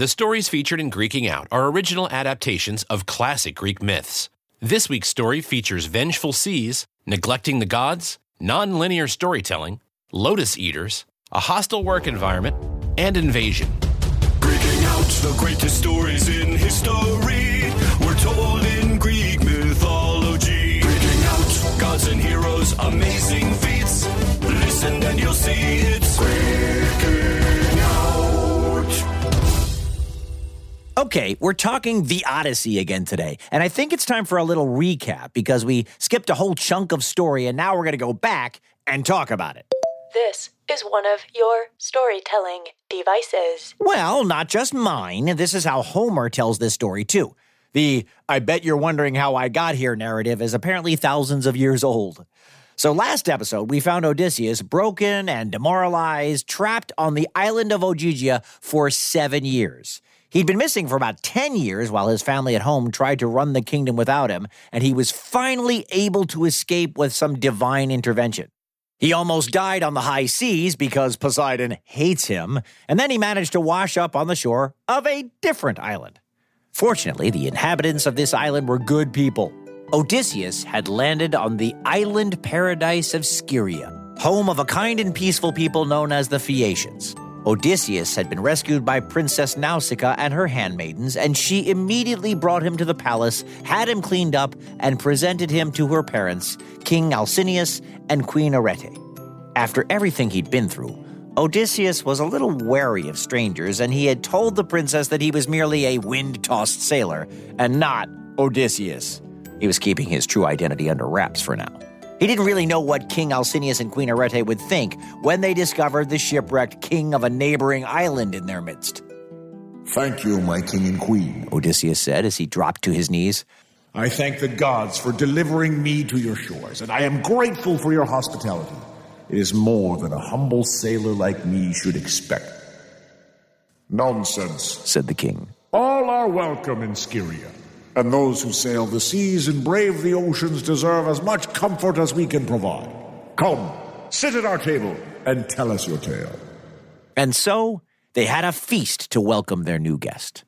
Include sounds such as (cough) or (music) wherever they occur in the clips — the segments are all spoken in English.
The stories featured in Greeking Out are original adaptations of classic Greek myths. This week's story features vengeful seas, neglecting the gods, non-linear storytelling, lotus eaters, a hostile work environment, and invasion. Greeking out the greatest stories in history. We're told in Greek mythology. Greeking out gods and heroes, amazing feats. Listen and you'll see it's Okay, we're talking the Odyssey again today, and I think it's time for a little recap because we skipped a whole chunk of story and now we're going to go back and talk about it. This is one of your storytelling devices. Well, not just mine. This is how Homer tells this story too. The I bet you're wondering how I got here narrative is apparently thousands of years old. So, last episode, we found Odysseus broken and demoralized, trapped on the island of Ogygia for seven years. He'd been missing for about 10 years while his family at home tried to run the kingdom without him, and he was finally able to escape with some divine intervention. He almost died on the high seas because Poseidon hates him, and then he managed to wash up on the shore of a different island. Fortunately, the inhabitants of this island were good people. Odysseus had landed on the island paradise of Scheria, home of a kind and peaceful people known as the Phaeacians. Odysseus had been rescued by Princess Nausicaa and her handmaidens, and she immediately brought him to the palace, had him cleaned up, and presented him to her parents, King Alcinous and Queen Arete. After everything he'd been through, Odysseus was a little wary of strangers, and he had told the princess that he was merely a wind tossed sailor and not Odysseus. He was keeping his true identity under wraps for now. He didn't really know what King Alcinous and Queen Arete would think when they discovered the shipwrecked king of a neighboring island in their midst. Thank you, my king and queen. Odysseus said as he dropped to his knees. I thank the gods for delivering me to your shores, and I am grateful for your hospitality. It is more than a humble sailor like me should expect. Nonsense, said the king. All are welcome in Scheria, and those who sail the seas and brave the oceans deserve as much comfort as we can provide. Come, sit at our table and tell us your tale. And so they had a feast to welcome their new guest.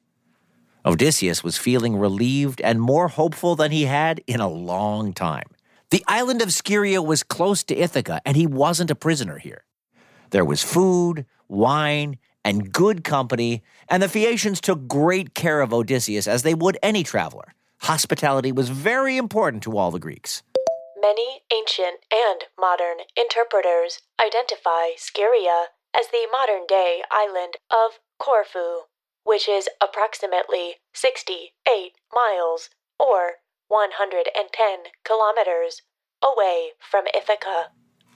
Odysseus was feeling relieved and more hopeful than he had in a long time. The island of Scheria was close to Ithaca, and he wasn't a prisoner here. There was food, wine, and good company, and the Phaeacians took great care of Odysseus as they would any traveler. Hospitality was very important to all the Greeks. Many ancient and modern interpreters identify Scheria as the modern day island of Corfu, which is approximately 68 miles or 110 kilometers away from Ithaca.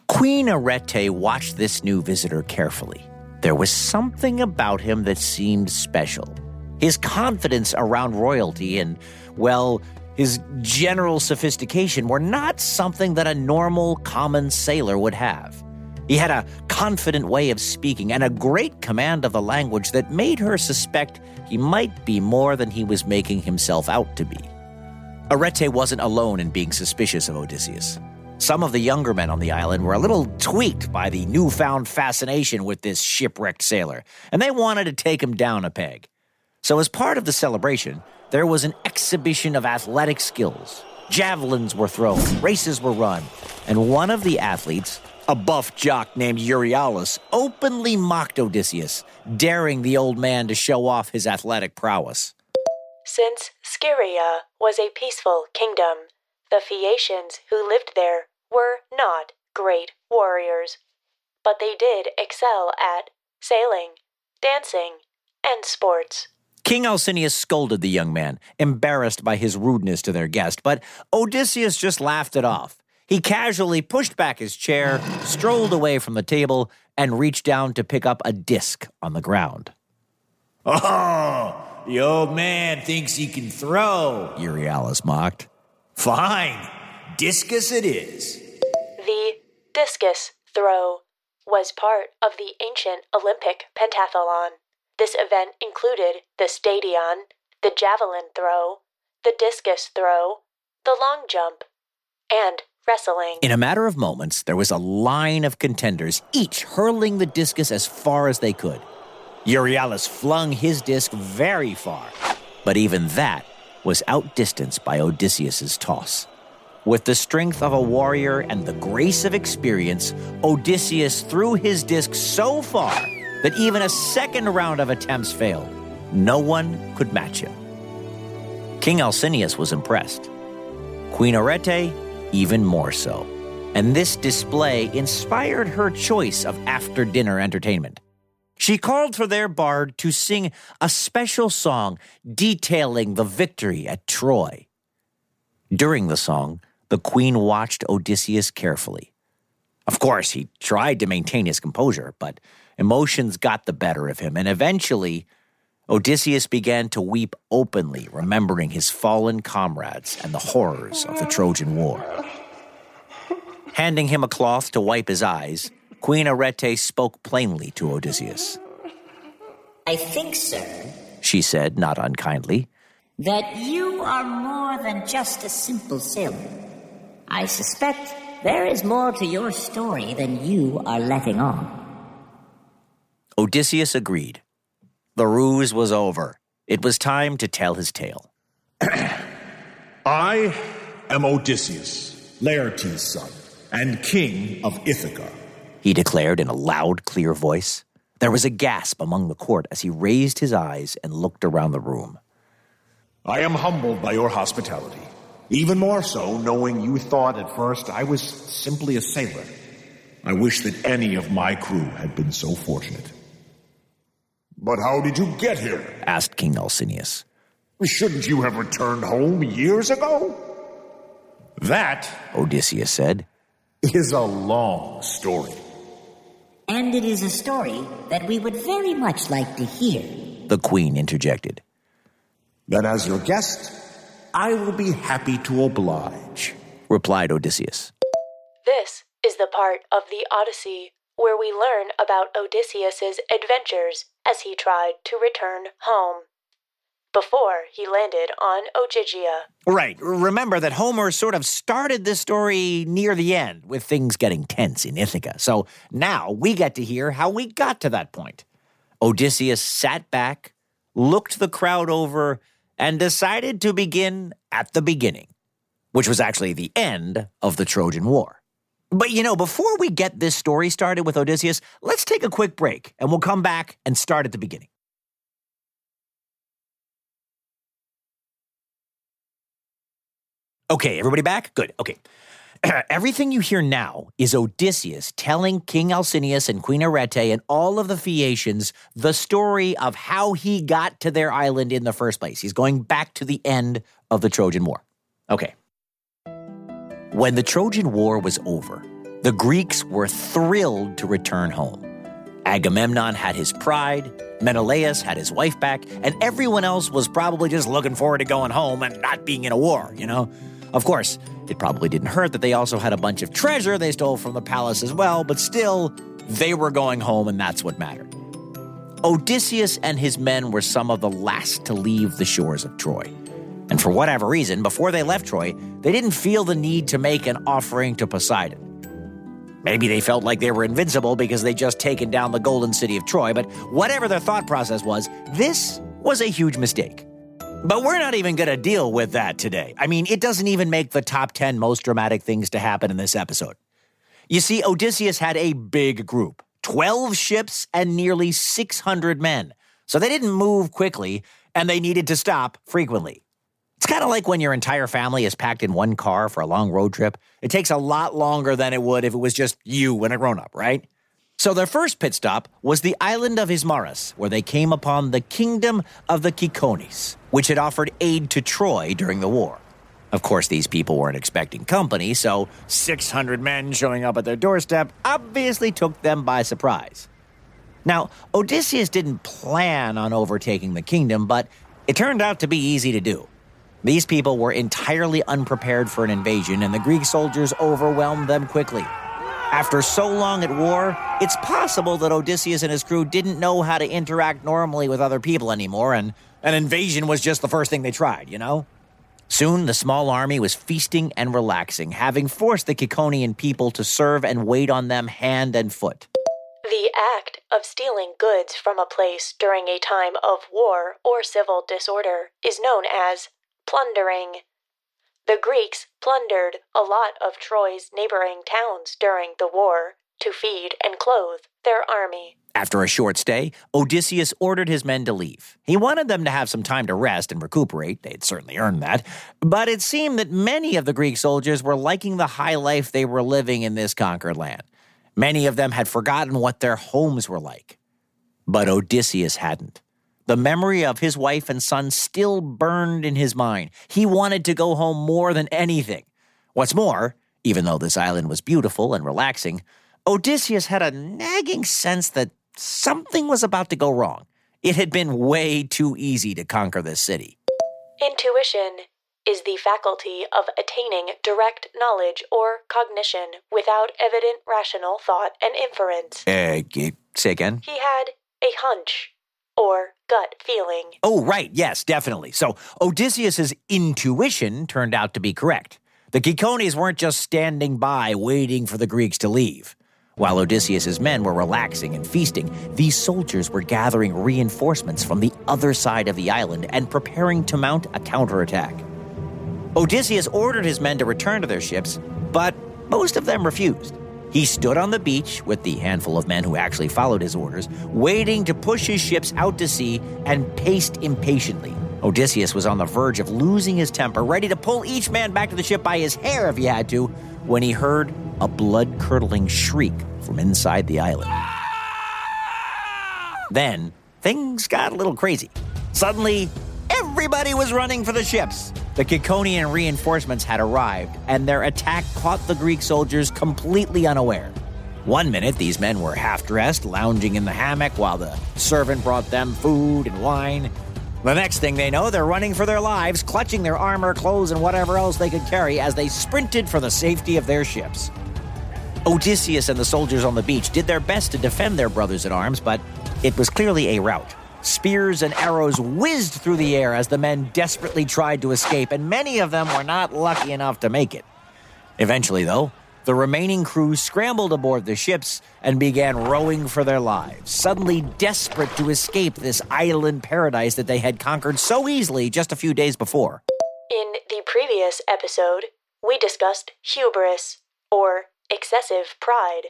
Queen Arete watched this new visitor carefully. There was something about him that seemed special. His confidence around royalty and, well, his general sophistication were not something that a normal, common sailor would have. He had a confident way of speaking and a great command of the language that made her suspect he might be more than he was making himself out to be. Arete wasn't alone in being suspicious of Odysseus. Some of the younger men on the island were a little tweaked by the newfound fascination with this shipwrecked sailor, and they wanted to take him down a peg. So, as part of the celebration, there was an exhibition of athletic skills. Javelins were thrown, races were run, and one of the athletes, a buff jock named Euryalus, openly mocked Odysseus, daring the old man to show off his athletic prowess. Since Scheria was a peaceful kingdom, the Phaeacians who lived there were not great warriors, but they did excel at sailing, dancing, and sports. King Alcinous scolded the young man, embarrassed by his rudeness to their guest, but Odysseus just laughed it off. He casually pushed back his chair, strolled away from the table, and reached down to pick up a disc on the ground. Oh, the old man thinks he can throw, Euryalus mocked. Fine, discus it is. The discus throw was part of the ancient Olympic pentathlon. This event included the stadion, the javelin throw, the discus throw, the long jump, and wrestling. In a matter of moments, there was a line of contenders, each hurling the discus as far as they could. Euryalus flung his disc very far, but even that was outdistanced by Odysseus's toss. With the strength of a warrior and the grace of experience, Odysseus threw his disc so far that even a second round of attempts failed. No one could match him. King Alcinous was impressed. Queen Arete, even more so. And this display inspired her choice of after dinner entertainment. She called for their bard to sing a special song detailing the victory at Troy. During the song, the queen watched Odysseus carefully. Of course, he tried to maintain his composure, but emotions got the better of him, and eventually, Odysseus began to weep openly, remembering his fallen comrades and the horrors of the Trojan War. Handing him a cloth to wipe his eyes, Queen Arete spoke plainly to Odysseus. I think, sir, She said, not unkindly, that you are more than just a simple sailor. I suspect there is more to your story than you are letting on. Odysseus agreed. The ruse was over. It was time to tell his tale. (clears throat) I am Odysseus, Laertes' son, and king of Ithaca. He declared in a loud, clear voice. There was a gasp among the court as he raised his eyes and looked around the room. I am humbled by your hospitality. Even more so, knowing you thought at first I was simply a sailor. I wish that any of my crew had been so fortunate. But how did you get here? asked King Alcinous. Shouldn't you have returned home years ago? That Odysseus said. is a long story. And it is a story that we would very much like to hear. The queen interjected. Then, as your guest, I will be happy to oblige. Replied Odysseus. This is the part of the Odyssey where we learn about Odysseus's adventures as he tried to return home before he landed on Ogygia. Right. Remember that Homer sort of started this story near the end with things getting tense in Ithaca. So now we get to hear how we got to that point. Odysseus sat back, looked the crowd over, and decided to begin at the beginning, which was actually the end of the Trojan War. But you know, before we get this story started with Odysseus, let's take a quick break and we'll come back and start at the beginning. Okay, everybody back? Good. Okay. (clears throat) Everything you hear now is Odysseus telling King Alcinous and Queen Arete and all of the Phaeacians the story of how he got to their island in the first place. He's going back to the end of the Trojan War. Okay. When the Trojan War was over, the Greeks were thrilled to return home. Agamemnon had his pride, Menelaus had his wife back, and everyone else was probably just looking forward to going home and not being in a war, you know? Of course, it probably didn't hurt that they also had a bunch of treasure they stole from the palace as well, but still, they were going home and that's what mattered. Odysseus and his men were some of the last to leave the shores of Troy. And for whatever reason, before they left Troy, they didn't feel the need to make an offering to Poseidon. Maybe they felt like they were invincible because they'd just taken down the golden city of Troy, but whatever their thought process was, this was a huge mistake. But we're not even going to deal with that today. I mean, it doesn't even make the top 10 most dramatic things to happen in this episode. You see, Odysseus had a big group 12 ships and nearly 600 men. So they didn't move quickly and they needed to stop frequently. It's kind of like when your entire family is packed in one car for a long road trip. It takes a lot longer than it would if it was just you and a grown up, right? So their first pit stop was the island of Ismarus, where they came upon the kingdom of the Kikones, which had offered aid to Troy during the war. Of course, these people weren't expecting company, so 600 men showing up at their doorstep obviously took them by surprise. Now, Odysseus didn't plan on overtaking the kingdom, but it turned out to be easy to do. These people were entirely unprepared for an invasion, and the Greek soldiers overwhelmed them quickly. After so long at war, it's possible that Odysseus and his crew didn't know how to interact normally with other people anymore, and an invasion was just the first thing they tried, you know? Soon, the small army was feasting and relaxing, having forced the Kikonian people to serve and wait on them hand and foot. The act of stealing goods from a place during a time of war or civil disorder is known as plundering. The Greeks plundered a lot of Troy's neighboring towns during the war to feed and clothe their army. After a short stay, Odysseus ordered his men to leave. He wanted them to have some time to rest and recuperate. They had certainly earned that. But it seemed that many of the Greek soldiers were liking the high life they were living in this conquered land. Many of them had forgotten what their homes were like. But Odysseus hadn't. The memory of his wife and son still burned in his mind. He wanted to go home more than anything. What's more, even though this island was beautiful and relaxing, Odysseus had a nagging sense that something was about to go wrong. It had been way too easy to conquer this city. Intuition is the faculty of attaining direct knowledge or cognition without evident rational thought and inference. Uh, say again? He had a hunch or gut feeling. Oh, right. Yes, definitely. So Odysseus's intuition turned out to be correct. The Kikones weren't just standing by waiting for the Greeks to leave. While Odysseus's men were relaxing and feasting, these soldiers were gathering reinforcements from the other side of the island and preparing to mount a counterattack. Odysseus ordered his men to return to their ships, but most of them refused. He stood on the beach with the handful of men who actually followed his orders, waiting to push his ships out to sea and paced impatiently. Odysseus was on the verge of losing his temper, ready to pull each man back to the ship by his hair if he had to, when he heard a blood curdling shriek from inside the island. Then things got a little crazy. Suddenly, everybody was running for the ships. The Kikonian reinforcements had arrived, and their attack caught the Greek soldiers completely unaware. One minute, these men were half dressed, lounging in the hammock while the servant brought them food and wine. The next thing they know, they're running for their lives, clutching their armor, clothes, and whatever else they could carry as they sprinted for the safety of their ships. Odysseus and the soldiers on the beach did their best to defend their brothers at arms, but it was clearly a rout. Spears and arrows whizzed through the air as the men desperately tried to escape, and many of them were not lucky enough to make it. Eventually, though, the remaining crew scrambled aboard the ships and began rowing for their lives, suddenly desperate to escape this island paradise that they had conquered so easily just a few days before. In the previous episode, we discussed hubris, or excessive pride,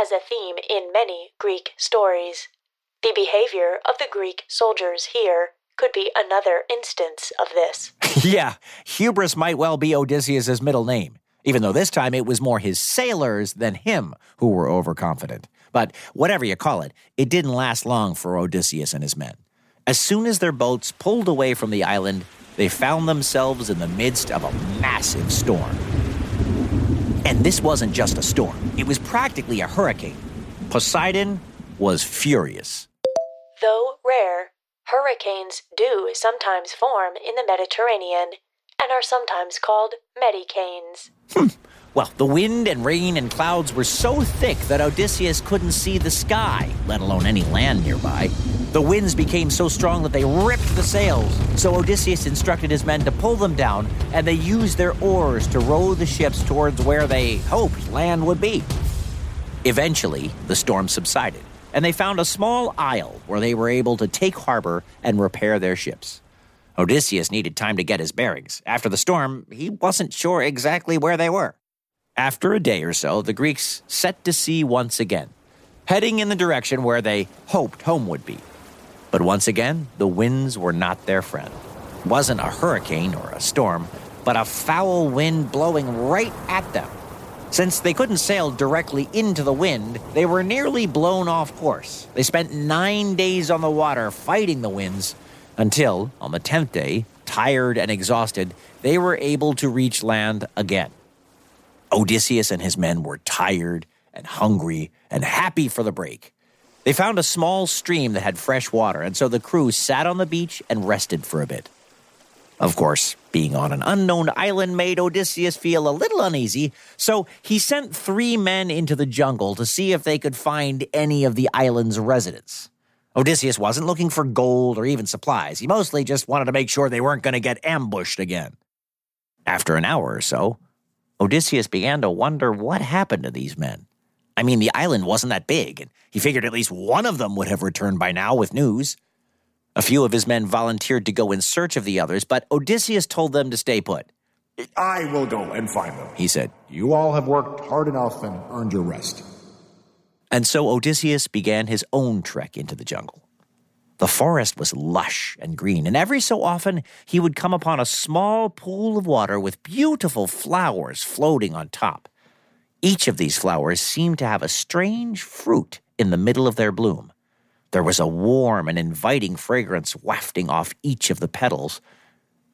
as a theme in many Greek stories. The behavior of the Greek soldiers here could be another instance of this. (laughs) yeah, hubris might well be Odysseus' middle name even though this time it was more his sailors than him who were overconfident. But whatever you call it, it didn't last long for Odysseus and his men. As soon as their boats pulled away from the island, they found themselves in the midst of a massive storm. And this wasn't just a storm, it was practically a hurricane. Poseidon was furious. Though rare, hurricanes do sometimes form in the Mediterranean and are sometimes called medicanes. Hmm. Well, the wind and rain and clouds were so thick that Odysseus couldn't see the sky, let alone any land nearby. The winds became so strong that they ripped the sails, so Odysseus instructed his men to pull them down, and they used their oars to row the ships towards where they hoped land would be. Eventually, the storm subsided, and they found a small isle where they were able to take harbor and repair their ships. Odysseus needed time to get his bearings. After the storm, he wasn't sure exactly where they were. After a day or so, the Greeks set to sea once again, heading in the direction where they hoped home would be. But once again, the winds were not their friend. It wasn't a hurricane or a storm, but a foul wind blowing right at them. Since they couldn't sail directly into the wind, they were nearly blown off course. They spent nine days on the water fighting the winds until, on the 10th day, tired and exhausted, they were able to reach land again. Odysseus and his men were tired and hungry and happy for the break. They found a small stream that had fresh water, and so the crew sat on the beach and rested for a bit. Of course, being on an unknown island made Odysseus feel a little uneasy, so he sent three men into the jungle to see if they could find any of the island's residents. Odysseus wasn't looking for gold or even supplies. He mostly just wanted to make sure they weren't going to get ambushed again. After an hour or so, Odysseus began to wonder what happened to these men. I mean, the island wasn't that big, and he figured at least one of them would have returned by now with news. A few of his men volunteered to go in search of the others, but Odysseus told them to stay put. I will go and find them. He said. You all have worked hard enough and earned your rest. And so Odysseus began his own trek into the jungle. The forest was lush and green, and every so often he would come upon a small pool of water with beautiful flowers floating on top. Each of these flowers seemed to have a strange fruit in the middle of their bloom. There was a warm and inviting fragrance wafting off each of the petals,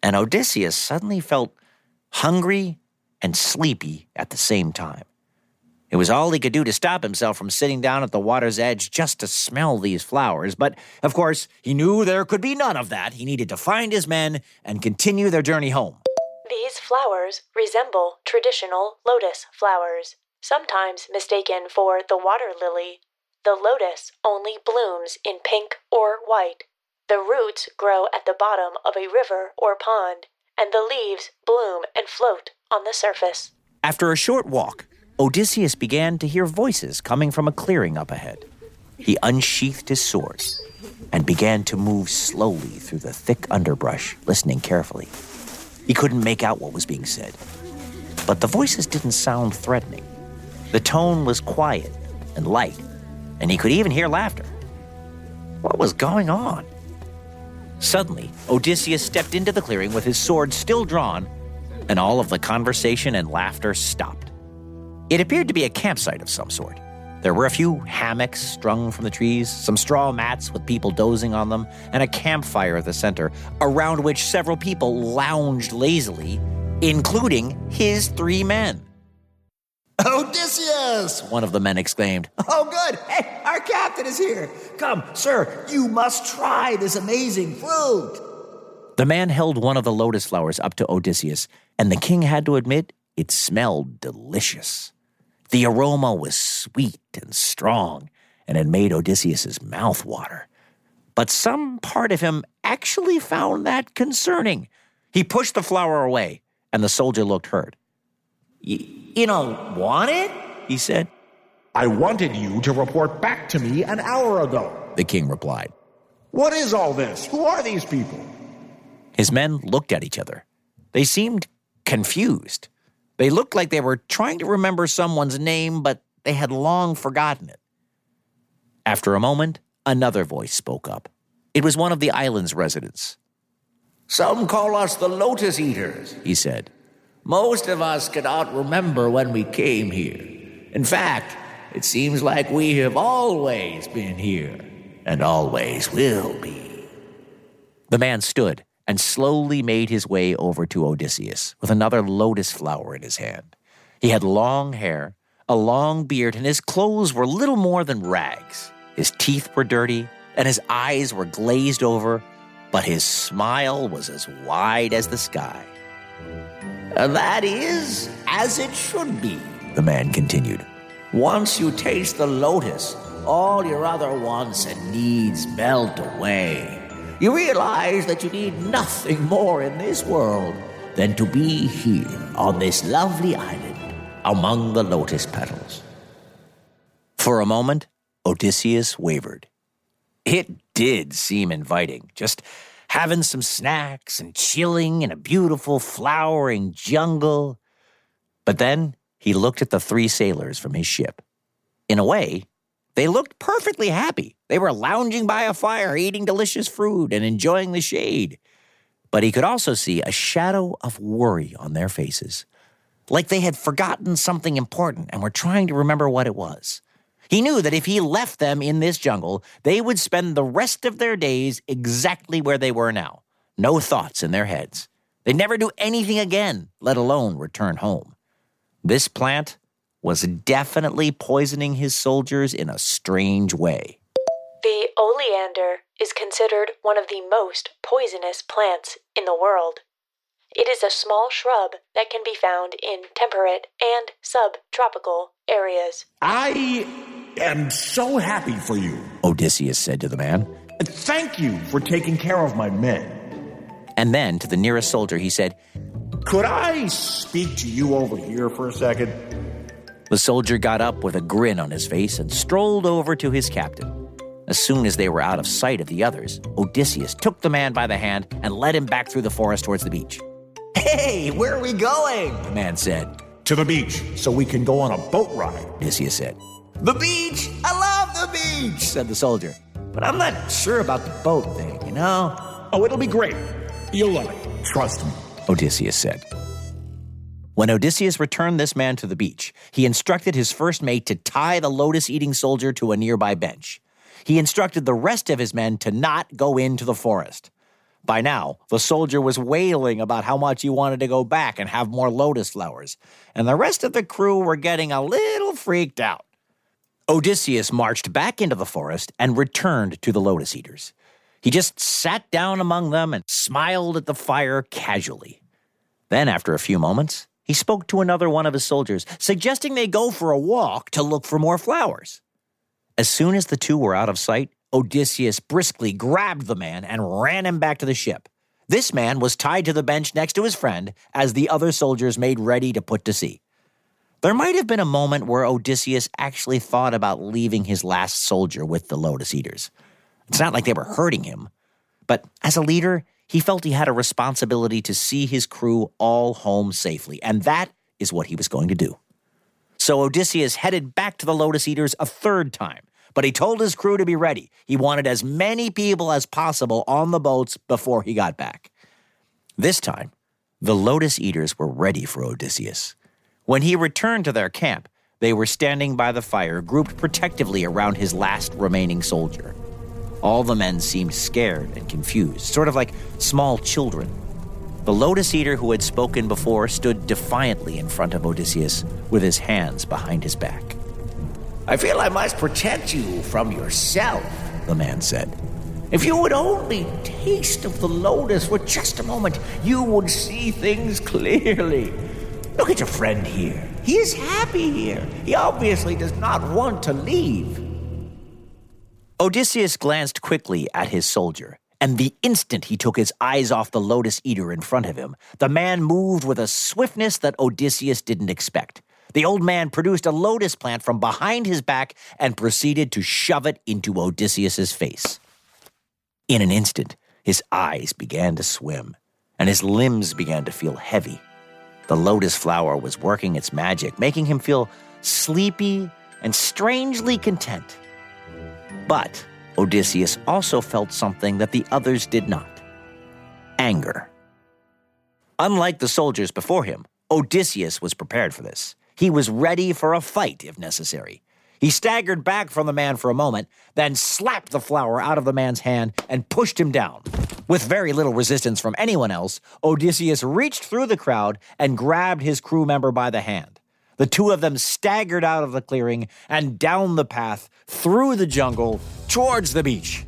and Odysseus suddenly felt hungry and sleepy at the same time. It was all he could do to stop himself from sitting down at the water's edge just to smell these flowers, but of course, he knew there could be none of that. He needed to find his men and continue their journey home. These flowers resemble traditional lotus flowers, sometimes mistaken for the water lily the lotus only blooms in pink or white. The roots grow at the bottom of a river or pond, and the leaves bloom and float on the surface. After a short walk, Odysseus began to hear voices coming from a clearing up ahead. He unsheathed his sword and began to move slowly through the thick underbrush, listening carefully. He couldn't make out what was being said, but the voices didn't sound threatening. The tone was quiet and light, and he could even hear laughter. What was going on? Suddenly, Odysseus stepped into the clearing with his sword still drawn, and all of the conversation and laughter stopped. It appeared to be a campsite of some sort. There were a few hammocks strung from the trees, some straw mats with people dozing on them, and a campfire at the center, around which several people lounged lazily, including his three men. Odysseus! One of the men exclaimed. Oh, good. Hey, our captain is here. Come, sir, you must try this amazing fruit. The man held one of the lotus flowers up to Odysseus, and the king had to admit it smelled delicious. The aroma was sweet and strong, and it made Odysseus's mouth water. But some part of him actually found that concerning. He pushed the flower away, and the soldier looked hurt. You don't want it? He said. I wanted you to report back to me an hour ago. The king replied. What is all this? Who are these people? His men looked at each other. They seemed confused. They looked like they were trying to remember someone's name, but they had long forgotten it. After a moment, another voice spoke up. It was one of the island's residents. Some call us the Lotus Eaters, he said. Most of us cannot remember when we came here. In fact, it seems like we have always been here and always will be. The man stood and slowly made his way over to Odysseus with another lotus flower in his hand. He had long hair, a long beard, and his clothes were little more than rags. His teeth were dirty, and his eyes were glazed over, but his smile was as wide as the sky. That is as it should be, the man continued. Once you taste the lotus, all your other wants and needs melt away. You realize that you need nothing more in this world than to be here on this lovely island among the lotus petals. For a moment, Odysseus wavered. It did seem inviting, just having some snacks and chilling in a beautiful flowering jungle. But then he looked at the three sailors from his ship. In a way, they looked perfectly happy. They were lounging by a fire, eating delicious fruit and enjoying the shade. But he could also see a shadow of worry on their faces, like they had forgotten something important and were trying to remember what it was. He knew that if he left them in this jungle, they would spend the rest of their days exactly where they were now. No thoughts in their heads. They'd never do anything again, let alone return home. This plant was definitely poisoning his soldiers in a strange way. The oleander is considered one of the most poisonous plants in the world. It is a small shrub that can be found in temperate and subtropical areas. I am so happy for you, Odysseus said to the man. Thank you for taking care of my men. And then to the nearest soldier, he said, Could I speak to you over here for a second? The soldier got up with a grin on his face and strolled over to his captain. As soon as they were out of sight of the others, Odysseus took the man by the hand and led him back through the forest towards the beach. Hey, where are we going? The man said. To the beach, so we can go on a boat ride. Odysseus said. The beach! I love the beach! Said the soldier. But I'm not sure about the boat thing, you know? Oh, it'll be great. You'll love it. Trust me. Odysseus said. When Odysseus returned this man to the beach, he instructed his first mate to tie the lotus eating soldier to a nearby bench. He instructed the rest of his men to not go into the forest. By now, the soldier was wailing about how much he wanted to go back and have more lotus flowers, and the rest of the crew were getting a little freaked out. Odysseus marched back into the forest and returned to the lotus eaters. He just sat down among them and smiled at the fire casually. Then, after a few moments, he spoke to another one of his soldiers, suggesting they go for a walk to look for more flowers. As soon as the two were out of sight, Odysseus briskly grabbed the man and ran him back to the ship. This man was tied to the bench next to his friend as the other soldiers made ready to put to sea. There might have been a moment where Odysseus actually thought about leaving his last soldier with the Lotus Eaters. It's not like they were hurting him, but as a leader, he felt he had a responsibility to see his crew all home safely, and that is what he was going to do. So Odysseus headed back to the Lotus Eaters a third time, but he told his crew to be ready. He wanted as many people as possible on the boats before he got back. This time, the Lotus Eaters were ready for Odysseus. When he returned to their camp, they were standing by the fire, grouped protectively around his last remaining soldier. All the men seemed scared and confused, sort of like small children. The lotus eater who had spoken before stood defiantly in front of Odysseus with his hands behind his back. I feel I must protect you from yourself, the man said. If you would only taste of the lotus for just a moment, you would see things clearly. Look at your friend here. He is happy here. He obviously does not want to leave. Odysseus glanced quickly at his soldier, and the instant he took his eyes off the lotus eater in front of him, the man moved with a swiftness that Odysseus didn't expect. The old man produced a lotus plant from behind his back and proceeded to shove it into Odysseus's face. In an instant, his eyes began to swim, and his limbs began to feel heavy. The lotus flower was working its magic, making him feel sleepy and strangely content. But Odysseus also felt something that the others did not anger. Unlike the soldiers before him, Odysseus was prepared for this. He was ready for a fight if necessary. He staggered back from the man for a moment, then slapped the flower out of the man's hand and pushed him down. With very little resistance from anyone else, Odysseus reached through the crowd and grabbed his crew member by the hand. The two of them staggered out of the clearing and down the path, through the jungle, towards the beach.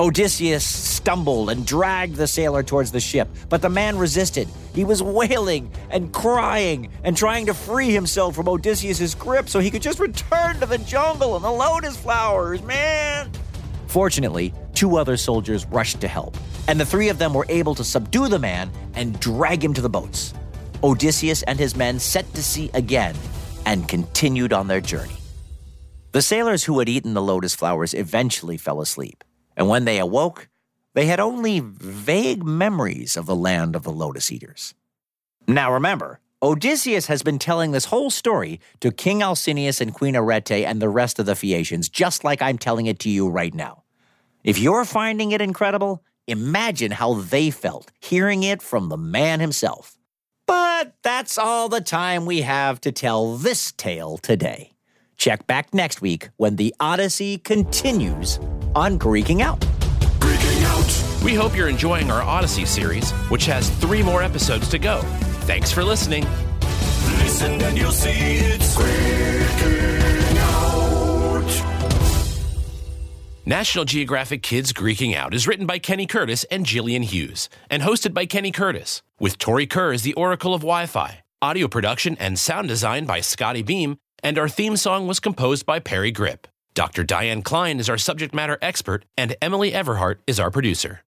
Odysseus stumbled and dragged the sailor towards the ship, but the man resisted. He was wailing and crying and trying to free himself from Odysseus's grip so he could just return to the jungle and the lotus flowers, man. Fortunately, two other soldiers rushed to help, and the three of them were able to subdue the man and drag him to the boats. Odysseus and his men set to sea again and continued on their journey. The sailors who had eaten the lotus flowers eventually fell asleep, and when they awoke, they had only vague memories of the land of the lotus eaters. Now remember, Odysseus has been telling this whole story to King Alcinous and Queen Arete and the rest of the Phaeacians, just like I'm telling it to you right now. If you're finding it incredible, imagine how they felt hearing it from the man himself. But that's all the time we have to tell this tale today. Check back next week when the Odyssey continues on Greeking Out. We hope you're enjoying our Odyssey series, which has three more episodes to go. Thanks for listening. Listen and you'll see it's freaking out. National Geographic Kids Greeking Out is written by Kenny Curtis and Jillian Hughes and hosted by Kenny Curtis, with Tori Kerr as the Oracle of Wi Fi. Audio production and sound design by Scotty Beam, and our theme song was composed by Parry Gripp. Dr. Diane Klein is our subject matter expert, and Emily Everhart is our producer.